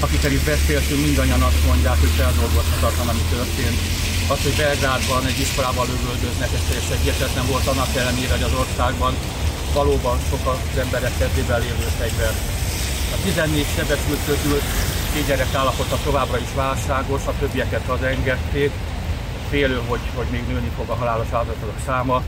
Akikkel is beszéltünk, mindannyian azt mondják, hogy feldolgozhatatlan, ami történt. Az, hogy Belgrádban egy iskolában lövöldöznek, ez teljesen hihetetlen volt annak ellenére, hogy az országban valóban sok az emberek kezében lévő fegyver. A 14 sebesült közül két gyerek állapota továbbra is válságos, a többieket hazengedték. Félő, hogy, hogy még nőni fog a halálos áldozatok száma.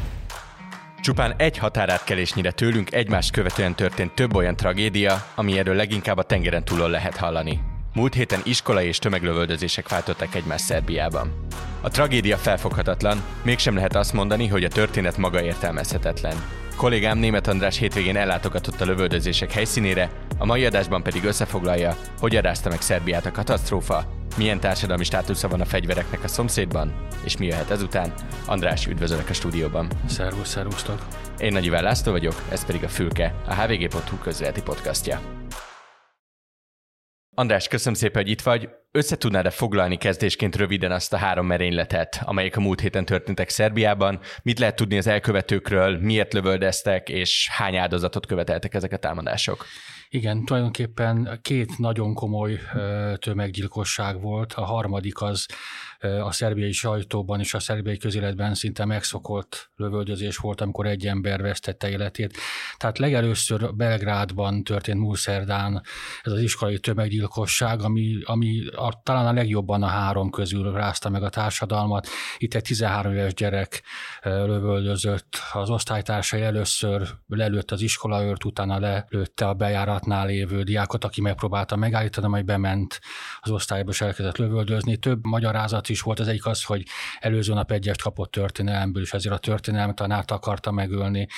Csupán egy határátkelésnyire tőlünk egymást követően történt több olyan tragédia, ami erről leginkább a tengeren túlon lehet hallani. Múlt héten iskolai és tömeglövöldözések váltották egymást Szerbiában. A tragédia felfoghatatlan, mégsem lehet azt mondani, hogy a történet maga értelmezhetetlen. Kollégám Német András hétvégén ellátogatott a lövöldözések helyszínére, a mai adásban pedig összefoglalja, hogy rázta meg Szerbiát a katasztrófa, milyen társadalmi státusza van a fegyvereknek a szomszédban, és mi jöhet ezután. András, üdvözöllek a stúdióban. Szervusz, szervusztok. Én Nagy Iván László vagyok, ez pedig a Fülke, a hvg.hu közéleti podcastja. András, köszönöm szépen, hogy itt vagy. Összetudnád-e foglalni kezdésként röviden azt a három merényletet, amelyek a múlt héten történtek Szerbiában? Mit lehet tudni az elkövetőkről, miért lövöldeztek, és hány áldozatot követeltek ezek a támadások? Igen, tulajdonképpen két nagyon komoly tömeggyilkosság volt. A harmadik az a szerbiai sajtóban és a szerbiai közéletben szinte megszokott lövöldözés volt, amikor egy ember vesztette életét. Tehát legelőször Belgrádban történt múlt szerdán ez az iskolai tömeggyilkosság, ami, ami a, talán a legjobban a három közül rázta meg a társadalmat. Itt egy 13 éves gyerek lövöldözött, az osztálytársai először lelőtt az iskolaőrt, utána lelőtte a bejáratnál lévő diákot, aki megpróbálta megállítani, majd bement az osztályba és elkezdett lövöldözni. Több magyarázat is volt. Az egyik az, hogy előző nap egyest kapott történelemből, és ezért a történelem tanát akarta megölni.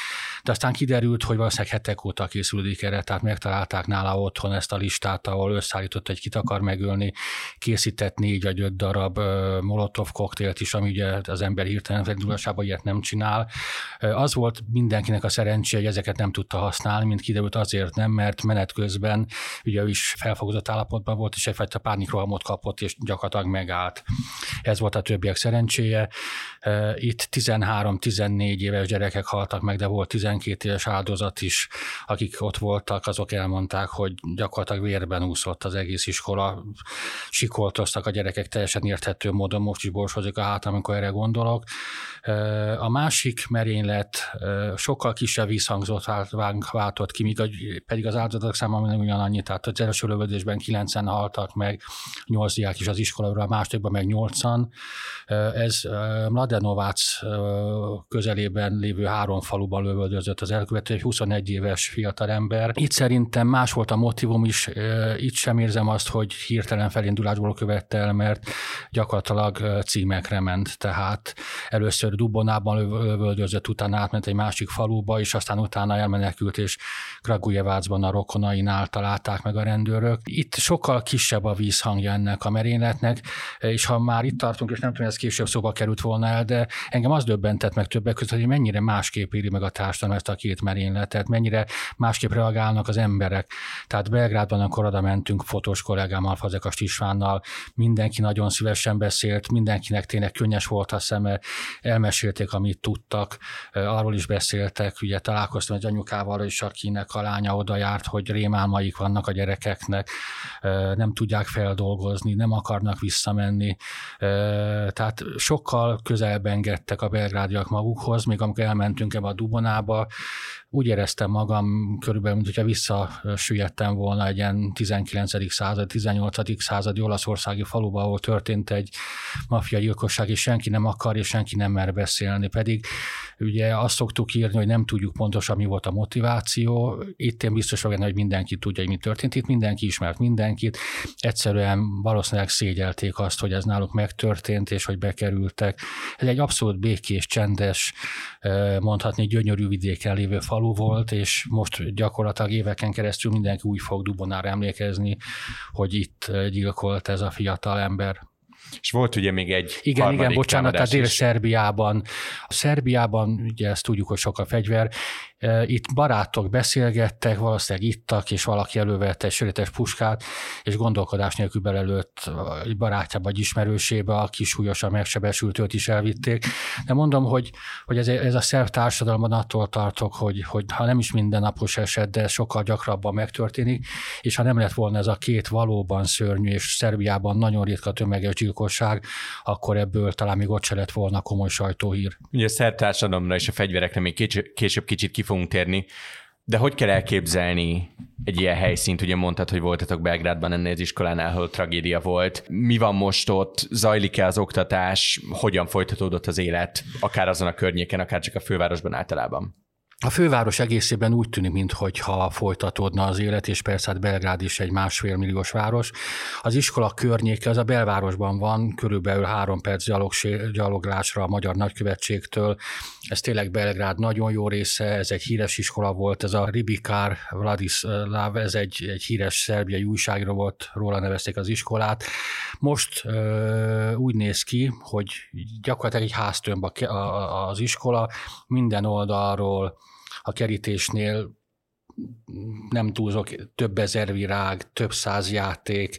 De aztán kiderült, hogy valószínűleg hetek óta készülődik erre, tehát megtalálták nála otthon ezt a listát, ahol összeállított, hogy kit akar megölni, készített négy vagy öt darab molotov koktélt is, ami ugye az ember hirtelen feldulasában ilyet nem csinál. Az volt mindenkinek a szerencsé, hogy ezeket nem tudta használni, mint kiderült azért nem, mert menet közben ugye ő is felfogozott állapotban volt, és egyfajta pánikrohamot kapott, és gyakorlatilag megállt. Ez volt a többiek szerencséje. Itt 13-14 éves gyerekek haltak meg, de volt 12 éves áldozat is, akik ott voltak, azok elmondták, hogy gyakorlatilag vérben úszott az egész iskola, sikoltoztak a gyerekek teljesen érthető módon, most is borsozik a hátam, amikor erre gondolok. A másik merénylet sokkal kisebb visszhangzott váltott ki, míg pedig az áldozatok száma nem ugyanannyi, tehát az első lövöldésben 9 haltak meg, 8 diák is az iskolára, a másodikban meg 8-an. Ez Mladenovac közelében lévő három faluban lövöldözött az elkövető, egy 21 éves fiatalember. Itt szerintem más volt a motivum is, itt sem érzem azt, hogy hirtelen felindulásból követte el, mert gyakorlatilag címekre ment, tehát először Dubonában lövöldözött, utána átment egy másik faluba, és aztán utána elmenekült, és Kragujevácban a rokonainál találták meg a rendőrök. Itt sokkal kisebb a vízhangja ennek a merényletnek, és ha már itt tartunk, és nem tudom, ez később szóba került volna el, de engem az döbbentett meg többek között, hogy mennyire másképp éri meg a társadalom ezt a két merényletet, mennyire másképp reagálnak az emberek. Tehát Belgrádban, amikor oda mentünk fotós kollégámmal, Fazekas Istvánnal, mindenki nagyon szívesen beszélt, mindenkinek tényleg könnyes volt a szeme, elmesélték, amit tudtak, arról is beszéltek, ugye találkoztam egy anyukával is, akinek a lánya oda járt, hogy rémálmaik vannak a gyerekeknek, nem tudják feldolgozni, nem akarnak visszamenni, tehát sokkal közelebb engedtek a belgrádiak magukhoz, még amikor elmentünk ebbe a Dubonába, úgy éreztem magam körülbelül, mint hogyha visszasüllyedtem volna egy ilyen 19. század, 18. századi olaszországi faluba, ahol történt egy maffia gyilkosság, és senki nem akar, és senki nem mer beszélni. Pedig ugye azt szoktuk írni, hogy nem tudjuk pontosan, mi volt a motiváció. Itt én biztos vagyok, hogy mindenki tudja, hogy mi történt. Itt mindenki ismert mindenkit. Egyszerűen valószínűleg szégyelték azt, hogy ez náluk megtörtént, és hogy bekerültek. Ez egy abszolút békés, csendes, mondhatni gyönyörű vidéken lévő falu, falu volt, és most gyakorlatilag éveken keresztül mindenki úgy fog Dubonára emlékezni, hogy itt gyilkolt ez a fiatal ember. És volt ugye még egy Igen, igen, bocsánat, tehát Dél-Szerbiában. A Szerbiában, ugye ezt tudjuk, hogy sok a fegyver, Itt barátok beszélgettek, valószínűleg ittak, és valaki elővette egy sörétes puskát, és gondolkodás nélkül belelőtt egy barátjába, vagy ismerősébe, aki súlyosan megsebesült, őt is elvitték. De mondom, hogy, hogy ez, ez a szerb társadalomban attól tartok, hogy, hogy ha nem is mindennapos eset, de sokkal gyakrabban megtörténik, és ha nem lett volna ez a két valóban szörnyű, és Szerbiában nagyon ritka tömeges gyilkosság, akkor ebből talán még ott se lett volna komoly sajtóhír. Ugye a szerb társadalomra és a fegyverekre még később kicsit ki fogunk térni, de hogy kell elképzelni egy ilyen helyszínt? Ugye mondtad, hogy voltatok Belgrádban ennél az iskolánál, ahol tragédia volt. Mi van most ott? Zajlik-e az oktatás? Hogyan folytatódott az élet? Akár azon a környéken, akár csak a fővárosban általában? A főváros egészében úgy tűnik, mintha folytatódna az élet, és persze hát Belgrád is egy másfél milliós város. Az iskola környéke, az a belvárosban van, körülbelül három perc gyaloglásra a magyar nagykövetségtől. Ez tényleg Belgrád nagyon jó része, ez egy híres iskola volt, ez a Ribikár Vladislav, ez egy, egy híres szerbiai újságra volt, róla nevezték az iskolát. Most ö, úgy néz ki, hogy gyakorlatilag egy háztömb az iskola, minden oldalról a kerítésnél nem túlzok, több ezer virág, több száz játék,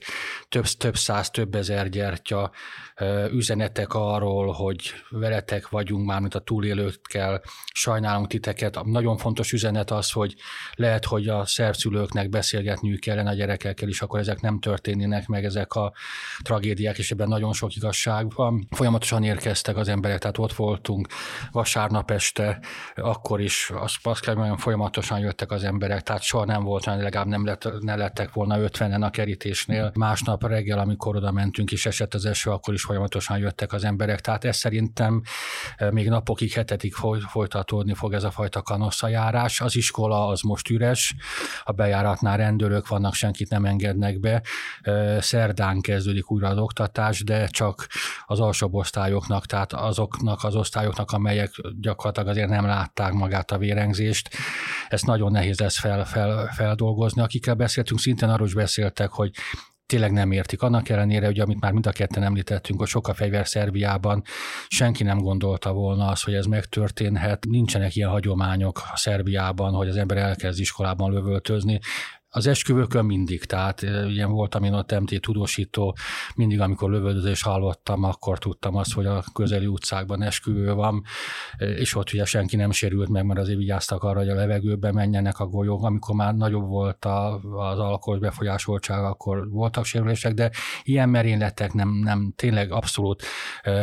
több, több száz, több ezer gyertya, üzenetek arról, hogy veletek vagyunk, mármint a túlélőkkel, sajnálunk titeket. Nagyon fontos üzenet az, hogy lehet, hogy a szerb szülőknek beszélgetniük kellene a gyerekekkel is, akkor ezek nem történnének meg, ezek a tragédiák, és ebben nagyon sok igazság van. Folyamatosan érkeztek az emberek, tehát ott voltunk vasárnap este, akkor is azt, azt kell, hogy folyamatosan jöttek az emberek, tehát soha nem volt olyan, legalább nem, lett, ne lettek volna 50-en a kerítésnél. Másnap reggel, amikor oda mentünk és esett az eső, akkor is folyamatosan jöttek az emberek. Tehát ez szerintem eh, még napokig, hetetig folytatódni fog ez a fajta kanosszajárás. Az iskola az most üres, a bejáratnál rendőrök vannak, senkit nem engednek be. Eh, szerdán kezdődik újra az oktatás, de csak az alsóbb osztályoknak, tehát azoknak az osztályoknak, amelyek gyakorlatilag azért nem látták magát a vérengzést. Ezt nagyon nehéz lesz fel, fel, feldolgozni. Akikkel beszéltünk, szintén arról is beszéltek, hogy tényleg nem értik. Annak ellenére, hogy amit már mind a ketten említettünk, hogy sok a fegyver Szerbiában, senki nem gondolta volna azt, hogy ez megtörténhet. Nincsenek ilyen hagyományok a Szerbiában, hogy az ember elkezd iskolában lövöltözni. Az esküvőkön mindig, tehát ilyen voltam én ott MT tudósító, mindig amikor lövöldözés hallottam, akkor tudtam azt, hogy a közeli utcákban esküvő van, és ott ugye senki nem sérült meg, mert azért vigyáztak arra, hogy a levegőbe menjenek a golyók. Amikor már nagyobb volt a, az alkohol befolyásoltság, akkor voltak sérülések, de ilyen merényletek nem, nem tényleg abszolút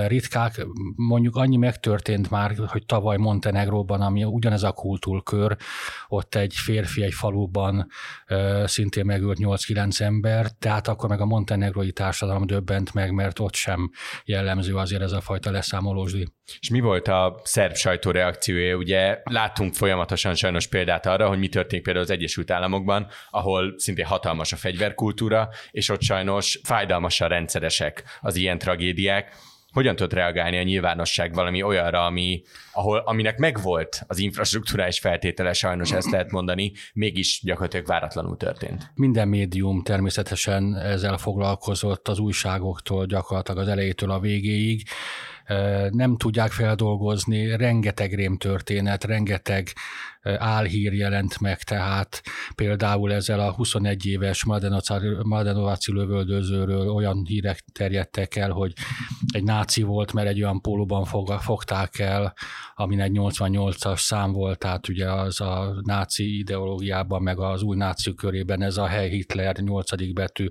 ritkák. Mondjuk annyi megtörtént már, hogy tavaly Montenegróban, ami ugyanez a kultúrkör, ott egy férfi egy faluban szintén megölt 8-9 ember, tehát akkor meg a montenegrói társadalom döbbent meg, mert ott sem jellemző azért ez a fajta leszámolósdi. És mi volt a szerb sajtó reakciója? Ugye láttunk folyamatosan sajnos példát arra, hogy mi történik például az Egyesült Államokban, ahol szintén hatalmas a fegyverkultúra, és ott sajnos fájdalmasan rendszeresek az ilyen tragédiák hogyan tud reagálni a nyilvánosság valami olyanra, ami, ahol, aminek megvolt az infrastruktúrális feltétele, sajnos ezt lehet mondani, mégis gyakorlatilag váratlanul történt. Minden médium természetesen ezzel foglalkozott az újságoktól gyakorlatilag az elejétől a végéig nem tudják feldolgozni, rengeteg rémtörténet, rengeteg álhír jelent meg, tehát például ezzel a 21 éves Mladenovaci lövöldözőről olyan hírek terjedtek el, hogy egy náci volt, mert egy olyan pólóban fogták el, amin egy 88-as szám volt, tehát ugye az a náci ideológiában, meg az új náci körében ez a hely Hitler 8. betű,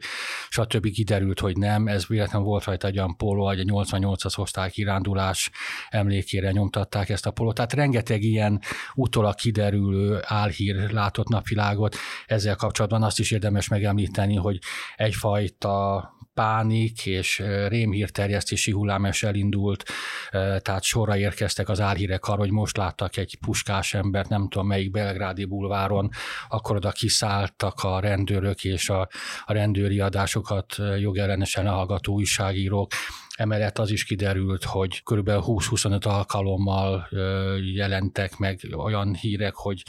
stb. kiderült, hogy nem, ez véletlenül volt rajta egy olyan póló, hogy a 88-as osztály kirándulás emlékére nyomtatták ezt a pólót. Tehát rengeteg ilyen utólag kiderülő álhír látott napvilágot. Ezzel kapcsolatban azt is érdemes megemlíteni, hogy egyfajta pánik és rémhírterjesztési hullámes elindult, tehát sorra érkeztek az álhírek arra, hogy most láttak egy puskás embert, nem tudom melyik belgrádi bulváron, akkor oda kiszálltak a rendőrök és a, a rendőri adásokat jogellenesen hallgató újságírók Emellett az is kiderült, hogy kb. 20-25 alkalommal jelentek meg olyan hírek, hogy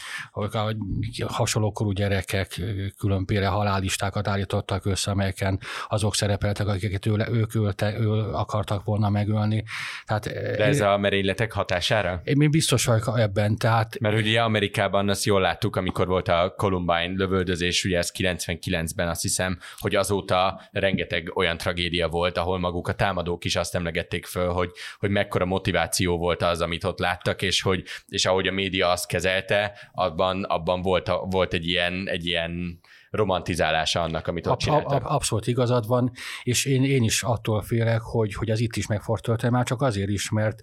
hasonlókorú gyerekek különböző halálistákat állítottak össze, amelyeken azok szerepeltek, akiket ő, ők ölte, ő akartak volna megölni. Tehát, De ez én, a merényletek hatására? Én még biztos vagyok ebben. Tehát, Mert ugye Amerikában azt jól láttuk, amikor volt a Columbine lövöldözés, ugye ez 99-ben azt hiszem, hogy azóta rengeteg olyan tragédia volt, ahol maguk a támadók is azt emlegették föl, hogy, hogy mekkora motiváció volt az, amit ott láttak, és hogy és ahogy a média azt kezelte, abban, abban volt, a, volt egy ilyen, egy ilyen romantizálása annak, amit ott csináltak. Abszolút igazad van, és én, én is attól félek, hogy, hogy ez itt is meg fog történni, már csak azért is, mert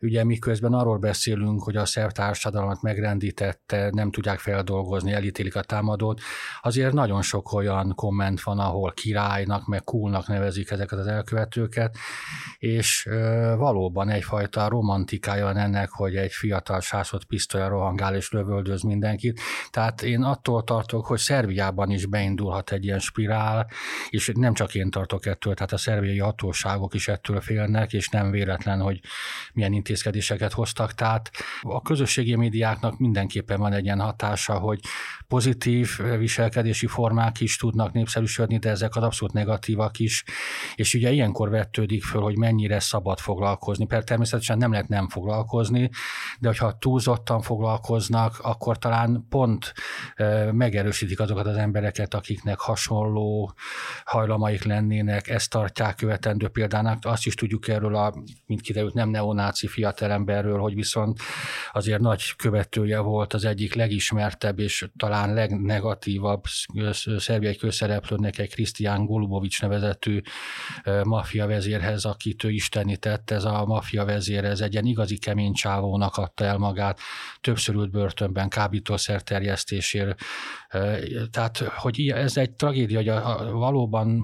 Ugye miközben arról beszélünk, hogy a szerb társadalmat megrendítette, nem tudják feldolgozni, elítélik a támadót, azért nagyon sok olyan komment van, ahol királynak, meg coolnak nevezik ezeket az elkövetőket, és valóban egyfajta romantikája van ennek, hogy egy fiatal sászott pisztolya rohangál és lövöldöz mindenkit. Tehát én attól tartok, hogy Szerbiában is beindulhat egy ilyen spirál, és nem csak én tartok ettől, tehát a szerbiai hatóságok is ettől félnek, és nem véletlen, hogy milyen intézkedéseket hoztak. Tehát a közösségi médiáknak mindenképpen van egy ilyen hatása, hogy pozitív viselkedési formák is tudnak népszerűsödni, de ezek az abszolút negatívak is. És ugye ilyenkor vettődik föl, hogy mennyire szabad foglalkozni. Mert természetesen nem lehet nem foglalkozni, de hogyha túlzottan foglalkoznak, akkor talán pont megerősítik azokat az embereket, akiknek hasonló hajlamaik lennének, ezt tartják követendő példának. Azt is tudjuk erről a, mint kiderült, nem neonáci fiatalemberről, hogy viszont azért nagy követője volt az egyik legismertebb és talán legnegatívabb szerbiai közszereplőnek egy Krisztián Golubovics nevezetű maffia vezérhez, akit ő istenített. Ez a maffia vezér, ez egy ilyen igazi kemény csávónak adta el magát, többször ült börtönben kábítószer terjesztésért. Tehát, hogy ez egy tragédia, hogy a, a, valóban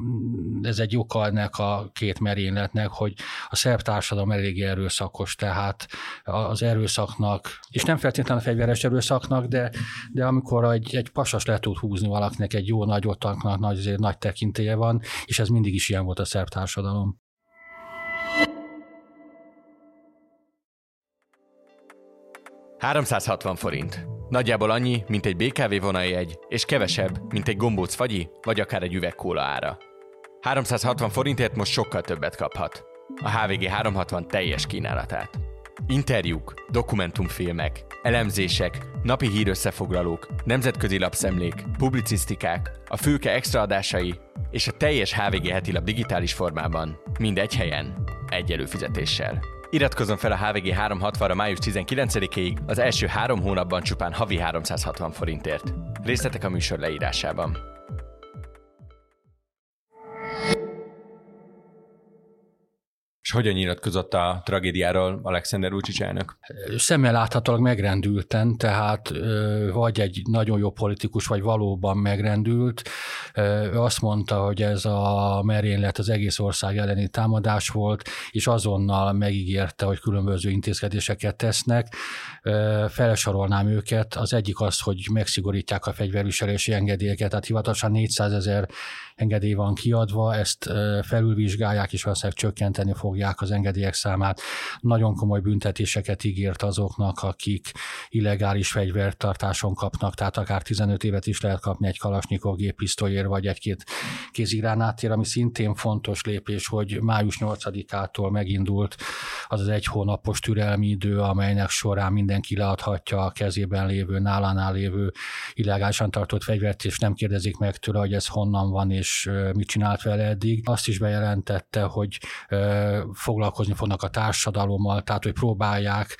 ez egy oka ennek a két merényletnek, hogy a szerb társadalom elég erőszakos, tehát az erőszaknak, és nem feltétlenül a fegyveres erőszaknak, de, de amikor egy, egy pasas le tud húzni valakinek, egy jó nagy otaknak nagy, azért nagy tekintélye van, és ez mindig is ilyen volt a szerb társadalom. ...360 forint. Nagyjából annyi, mint egy BKV vonaljegy, és kevesebb, mint egy gombóc fagyi, vagy akár egy üveg kóla ára. 360 forintért most sokkal többet kaphat. A HVG 360 teljes kínálatát. Interjúk, dokumentumfilmek, elemzések, napi hírösszefoglalók, nemzetközi lapszemlék, publicisztikák, a fülke extra adásai és a teljes HVG heti lap digitális formában, mind egy helyen, egy előfizetéssel. Iratkozzon fel a HVG 360-ra május 19-ig, az első három hónapban csupán havi 360 forintért. Részletek a műsor leírásában. Hogyan nyilatkozott a tragédiáról Alexander Vucic elnök? Szemmel láthatólag megrendülten, tehát vagy egy nagyon jó politikus, vagy valóban megrendült. Ő azt mondta, hogy ez a merénylet az egész ország elleni támadás volt, és azonnal megígérte, hogy különböző intézkedéseket tesznek. Felsorolnám őket. Az egyik az, hogy megszigorítják a fegyverviselési engedélyeket, tehát hivatalosan 400 ezer engedély van kiadva, ezt felülvizsgálják, és valószínűleg csökkenteni fogják az engedélyek számát. Nagyon komoly büntetéseket ígért azoknak, akik illegális fegyvertartáson kapnak, tehát akár 15 évet is lehet kapni egy Kalasnyikov géppisztolyért, vagy egy-két kézigránátért, ami szintén fontos lépés, hogy május 8-ától megindult az az egy hónapos türelmi idő, amelynek során mindenki leadhatja a kezében lévő, nálánál lévő illegálisan tartott fegyvert, és nem kérdezik meg tőle, hogy ez honnan van, és mit csinált vele eddig. Azt is bejelentette, hogy foglalkozni fognak a társadalommal, tehát hogy próbálják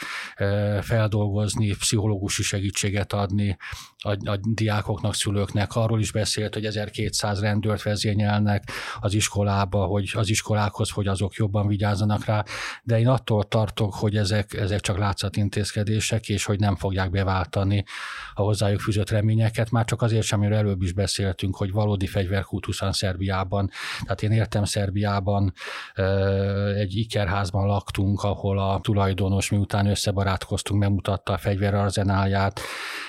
feldolgozni, pszichológusi segítséget adni a, a diákoknak, szülőknek. Arról is beszélt, hogy 1200 rendőrt vezényelnek az iskolába, hogy az iskolákhoz, hogy azok jobban vigyázzanak rá, de én attól tartok, hogy ezek, ezek csak látszatintézkedések, és hogy nem fogják beváltani a hozzájuk fűzött reményeket, már csak azért sem, amiről előbb is beszéltünk, hogy valódi fegyverkultuszán Szerbiában. Tehát én értem Szerbiában egy ikerházban laktunk, ahol a tulajdonos miután összebarátkoztunk, megmutatta a fegyverarzenálját.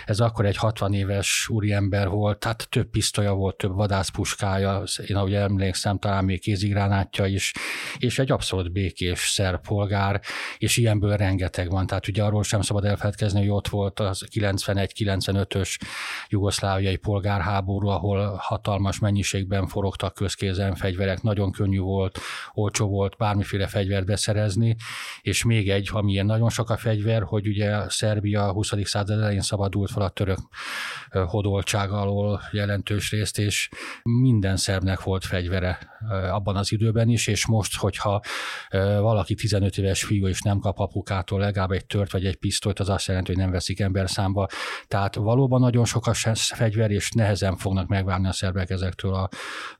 Ez akkor egy 60 80 éves úriember volt, tehát több pisztolya volt, több vadászpuskája, én ahogy emlékszem, talán még kézigránátja is, és egy abszolút békés szerb polgár, és ilyenből rengeteg van. Tehát ugye arról sem szabad elfeledkezni, hogy ott volt az 91-95-ös jugoszláviai polgárháború, ahol hatalmas mennyiségben forogtak közkézen fegyverek, nagyon könnyű volt, olcsó volt bármiféle fegyvert beszerezni, és még egy, ami ilyen nagyon sok a fegyver, hogy ugye Szerbia a 20. század elején szabadult fel a török hodoltság alól jelentős részt, és minden szerbnek volt fegyvere abban az időben is, és most, hogyha valaki 15 éves fiú és nem kap apukától legalább egy tört vagy egy pisztolyt, az azt jelenti, hogy nem veszik ember számba. Tehát valóban nagyon sok a fegyver, és nehezen fognak megvárni a szerbek ezektől a,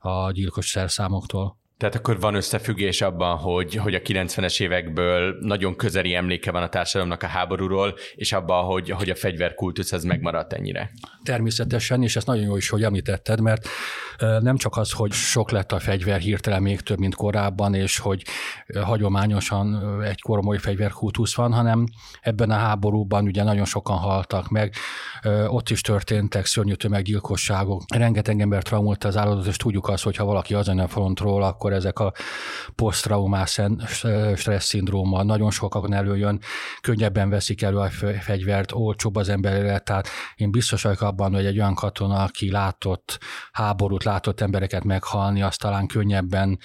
a gyilkos szerszámoktól. Tehát akkor van összefüggés abban, hogy, hogy a 90-es évekből nagyon közeli emléke van a társadalomnak a háborúról, és abban, hogy, hogy a fegyverkultusz ez megmaradt ennyire. Természetesen, és ez nagyon jó is, hogy említetted, mert nem csak az, hogy sok lett a fegyver hirtelen még több, mint korábban, és hogy hagyományosan egy komoly fegyverkultusz van, hanem ebben a háborúban ugye nagyon sokan haltak meg, ott is történtek szörnyű tömeggyilkosságok, rengeteg ember traumult az állatot, és tudjuk azt, hogy ha valaki az a frontról, akkor ezek a posztraumás stressz szindróma nagyon sokakon előjön, könnyebben veszik elő a fegyvert, olcsóbb az ember tehát én biztos vagyok abban, hogy egy olyan katona, aki látott háborút, látott embereket meghalni, az talán könnyebben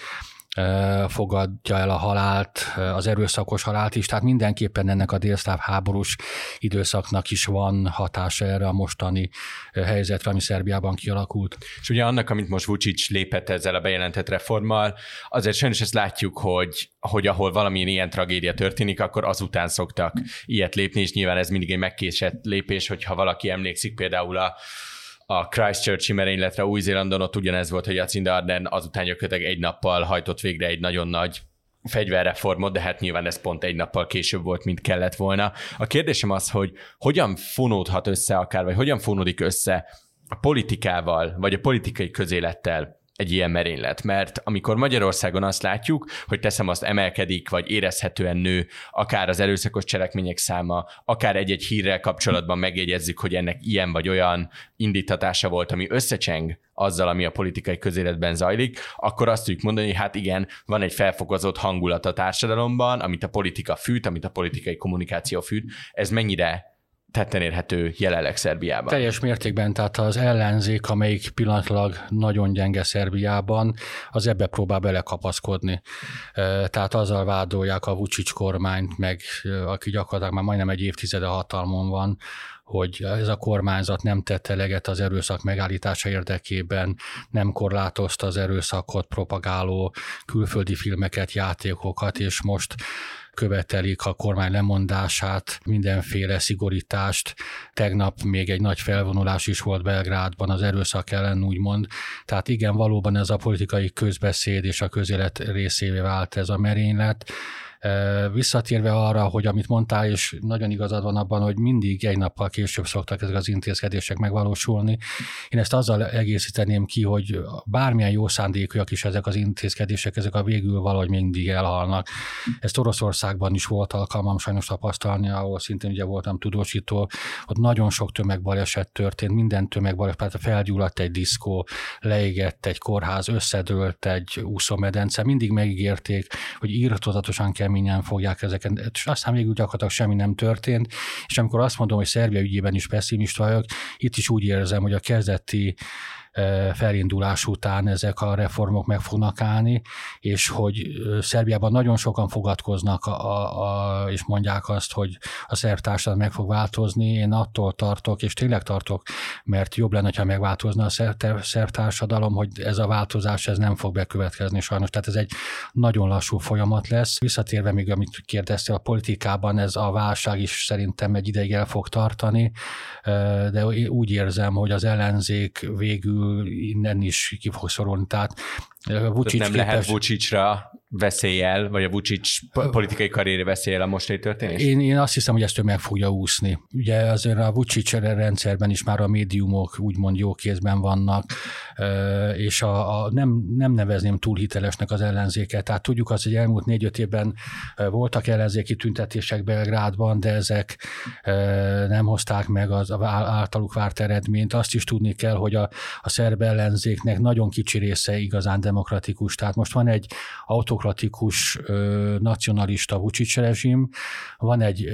fogadja el a halált, az erőszakos halált is, tehát mindenképpen ennek a délszláv háborús időszaknak is van hatása erre a mostani helyzetre, ami Szerbiában kialakult. És ugye annak, amit most Vucic lépett ezzel a bejelentett reformmal, azért sajnos ezt látjuk, hogy, hogy ahol valamilyen ilyen tragédia történik, akkor azután szoktak ilyet lépni, és nyilván ez mindig egy megkésett lépés, hogyha valaki emlékszik például a a Christchurch-i merényletre Új-Zélandon ott ugyanez volt, hogy Jacinda Ardern azután gyakorlatilag egy nappal hajtott végre egy nagyon nagy fegyverreformot, de hát nyilván ez pont egy nappal később volt, mint kellett volna. A kérdésem az, hogy hogyan fonódhat össze akár, vagy hogyan fonódik össze a politikával, vagy a politikai közélettel egy ilyen merénylet, mert amikor Magyarországon azt látjuk, hogy teszem azt emelkedik, vagy érezhetően nő, akár az erőszakos cselekmények száma, akár egy-egy hírrel kapcsolatban megjegyezzük, hogy ennek ilyen vagy olyan indítatása volt, ami összecseng azzal, ami a politikai közéletben zajlik, akkor azt tudjuk mondani, hogy hát igen, van egy felfokozott hangulat a társadalomban, amit a politika fűt, amit a politikai kommunikáció fűt. Ez mennyire tetten érhető jelenleg Szerbiában. Teljes mértékben, tehát az ellenzék, amelyik pillanatlag nagyon gyenge Szerbiában, az ebbe próbál belekapaszkodni. Tehát azzal vádolják a Vucic kormányt, meg aki gyakorlatilag már majdnem egy évtizede hatalmon van, hogy ez a kormányzat nem tette eleget az erőszak megállítása érdekében, nem korlátozta az erőszakot propagáló külföldi filmeket, játékokat, és most követelik a kormány lemondását, mindenféle szigorítást. Tegnap még egy nagy felvonulás is volt Belgrádban az erőszak ellen, úgymond. Tehát igen, valóban ez a politikai közbeszéd és a közélet részévé vált ez a merénylet Visszatérve arra, hogy amit mondtál, és nagyon igazad van abban, hogy mindig egy nappal később szoktak ezek az intézkedések megvalósulni. Én ezt azzal egészíteném ki, hogy bármilyen jó szándékúak is ezek az intézkedések, ezek a végül valahogy mindig elhalnak. Ezt Oroszországban is volt alkalmam sajnos tapasztalni, ahol szintén ugye voltam tudósító, ott nagyon sok tömegbaleset történt, minden tömegbaleset, tehát felgyulladt egy diszkó, leégett egy kórház, összedőlt egy úszómedence, mindig megígérték, hogy írtozatosan kell keményen fogják ezeket, és aztán végül gyakorlatilag semmi nem történt, és amikor azt mondom, hogy Szerbia ügyében is pessimista vagyok, itt is úgy érzem, hogy a kezdeti felindulás után ezek a reformok meg fognak állni, és hogy Szerbiában nagyon sokan fogadkoznak a, a, a, és mondják azt, hogy a szerb társadalom meg fog változni. Én attól tartok, és tényleg tartok, mert jobb lenne, ha megváltozna a szerb, szerb társadalom, hogy ez a változás ez nem fog bekövetkezni sajnos. Tehát ez egy nagyon lassú folyamat lesz. Visszatérve még, amit kérdeztél, a politikában ez a válság is szerintem egy ideig el fog tartani, de úgy érzem, hogy az ellenzék végül innen is ki fog szorulni. Tehát Vucic nem képes... lehet Vucicra veszélyel, vagy a Vucic politikai karriere veszélyel a mostani történés? Én, én azt hiszem, hogy ezt ő meg fogja úszni. Ugye azért a Vucic rendszerben is már a médiumok úgymond jó kézben vannak, és a, a nem, nem nevezném túl hitelesnek az ellenzéket. Tehát tudjuk azt, hogy elmúlt négy-öt évben voltak ellenzéki tüntetések Belgrádban, de ezek nem hozták meg az általuk várt eredményt. Azt is tudni kell, hogy a, a szerb ellenzéknek nagyon kicsi része igazán demokratikus. Tehát most van egy autokratikus nacionalista Vucic rezsim, van egy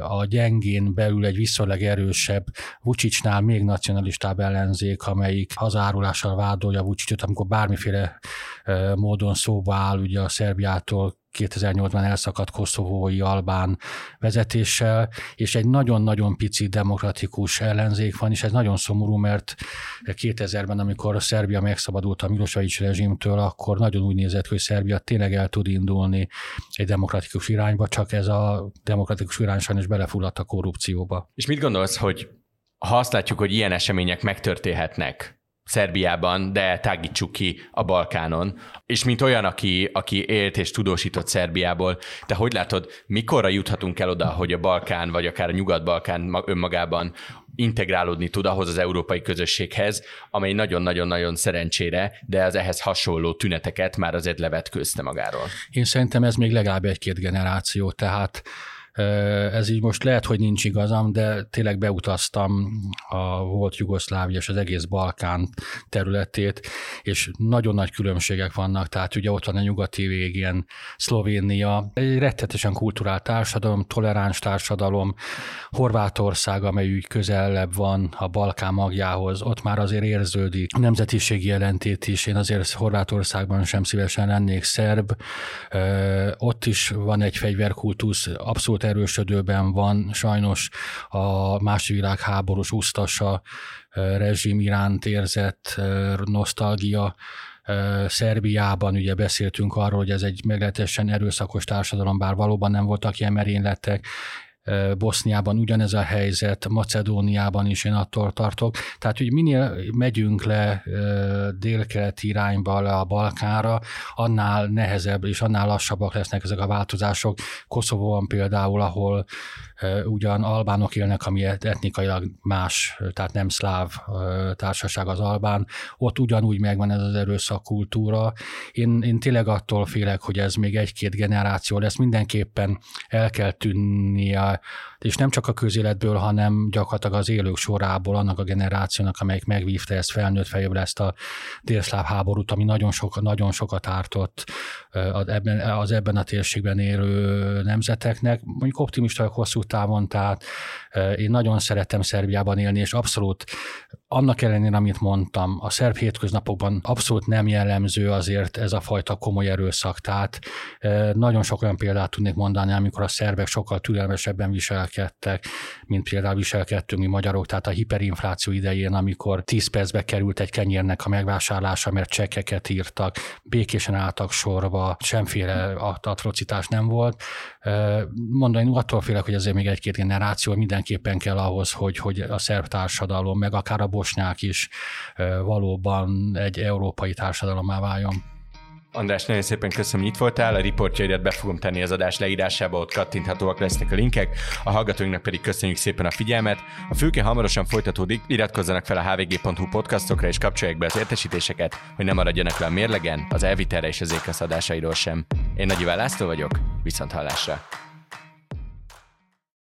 a gyengén belül egy viszonylag erősebb Vucicnál még nacionalistább ellenzék, amelyik hazárulással vádolja Vucicot, amikor bármiféle módon szóba áll ugye a Szerbiától 2008-ban elszakadt koszovói albán vezetéssel, és egy nagyon-nagyon pici demokratikus ellenzék van, és ez nagyon szomorú, mert 2000-ben, amikor a Szerbia megszabadult a Milosevic rezsimtől, akkor nagyon úgy nézett, hogy Szerbia tényleg el tud indulni egy demokratikus irányba, csak ez a demokratikus irány sajnos belefulladt a korrupcióba. És mit gondolsz, hogy ha azt látjuk, hogy ilyen események megtörténhetnek, Szerbiában, de tágítsuk ki a Balkánon. És mint olyan, aki, aki élt és tudósított Szerbiából, te hogy látod, mikorra juthatunk el oda, hogy a Balkán, vagy akár a Nyugat-Balkán önmagában integrálódni tud ahhoz az európai közösséghez, amely nagyon-nagyon-nagyon szerencsére, de az ehhez hasonló tüneteket már azért levetkőzte magáról. Én szerintem ez még legalább egy-két generáció, tehát ez így most lehet, hogy nincs igazam, de tényleg beutaztam a volt Jugoszlávia és az egész Balkán területét, és nagyon nagy különbségek vannak, tehát ugye ott van a nyugati végén Szlovénia, egy rettetesen kulturált társadalom, toleráns társadalom, Horvátország, amely úgy közelebb van a Balkán magjához, ott már azért érződik nemzetiségi jelentét is, én azért Horvátországban sem szívesen lennék szerb, ott is van egy fegyverkultusz, abszolút erősödőben van. Sajnos a második világháborús úsztasa rezsim iránt érzett nosztalgia, Szerbiában ugye beszéltünk arról, hogy ez egy meglehetősen erőszakos társadalom, bár valóban nem voltak ilyen merényletek, Boszniában ugyanez a helyzet, Macedóniában is én attól tartok. Tehát, hogy minél megyünk le délkeleti irányba, le a Balkára, annál nehezebb és annál lassabbak lesznek ezek a változások. Koszovóban például, ahol ugyan albánok élnek, ami etnikailag más, tehát nem szláv társaság az albán, ott ugyanúgy megvan ez az erőszakkultúra. Én, én tényleg attól félek, hogy ez még egy-két generáció lesz, mindenképpen el kell tűnnie és nem csak a közéletből, hanem gyakorlatilag az élők sorából, annak a generációnak, amelyik megvívta ezt felnőtt fejéből ezt a délszláv háborút, ami nagyon, sok, nagyon sokat ártott az ebben, az ebben a térségben élő nemzeteknek. Mondjuk optimista hosszú távon, tehát én nagyon szeretem Szerbiában élni, és abszolút annak ellenére, amit mondtam, a szerb hétköznapokban abszolút nem jellemző azért ez a fajta komoly erőszak. Tehát nagyon sok olyan példát tudnék mondani, amikor a szerbek sokkal türelmesebben viselkedtek, mint például viselkedtünk mi magyarok, tehát a hiperinfláció idején, amikor 10 percbe került egy kenyérnek a megvásárlása, mert csekkeket írtak, békésen álltak sorba, semféle atrocitás nem volt. Mondani, attól félek, hogy azért még egy-két generáció mindenképpen kell ahhoz, hogy, hogy a szerb társadalom, meg akár a bosnyák is valóban egy európai társadalommá váljon. András, nagyon szépen köszönöm, hogy itt voltál. A riportjaidat be fogom tenni az adás leírásába, ott kattinthatóak lesznek a linkek. A hallgatóinknak pedig köszönjük szépen a figyelmet. A fülke hamarosan folytatódik, iratkozzanak fel a hvg.hu podcastokra és kapcsolják be az értesítéseket, hogy ne maradjanak le a mérlegen, az elvitelre és az ékaszadásairól sem. Én Nagy László vagyok, viszont hallásra.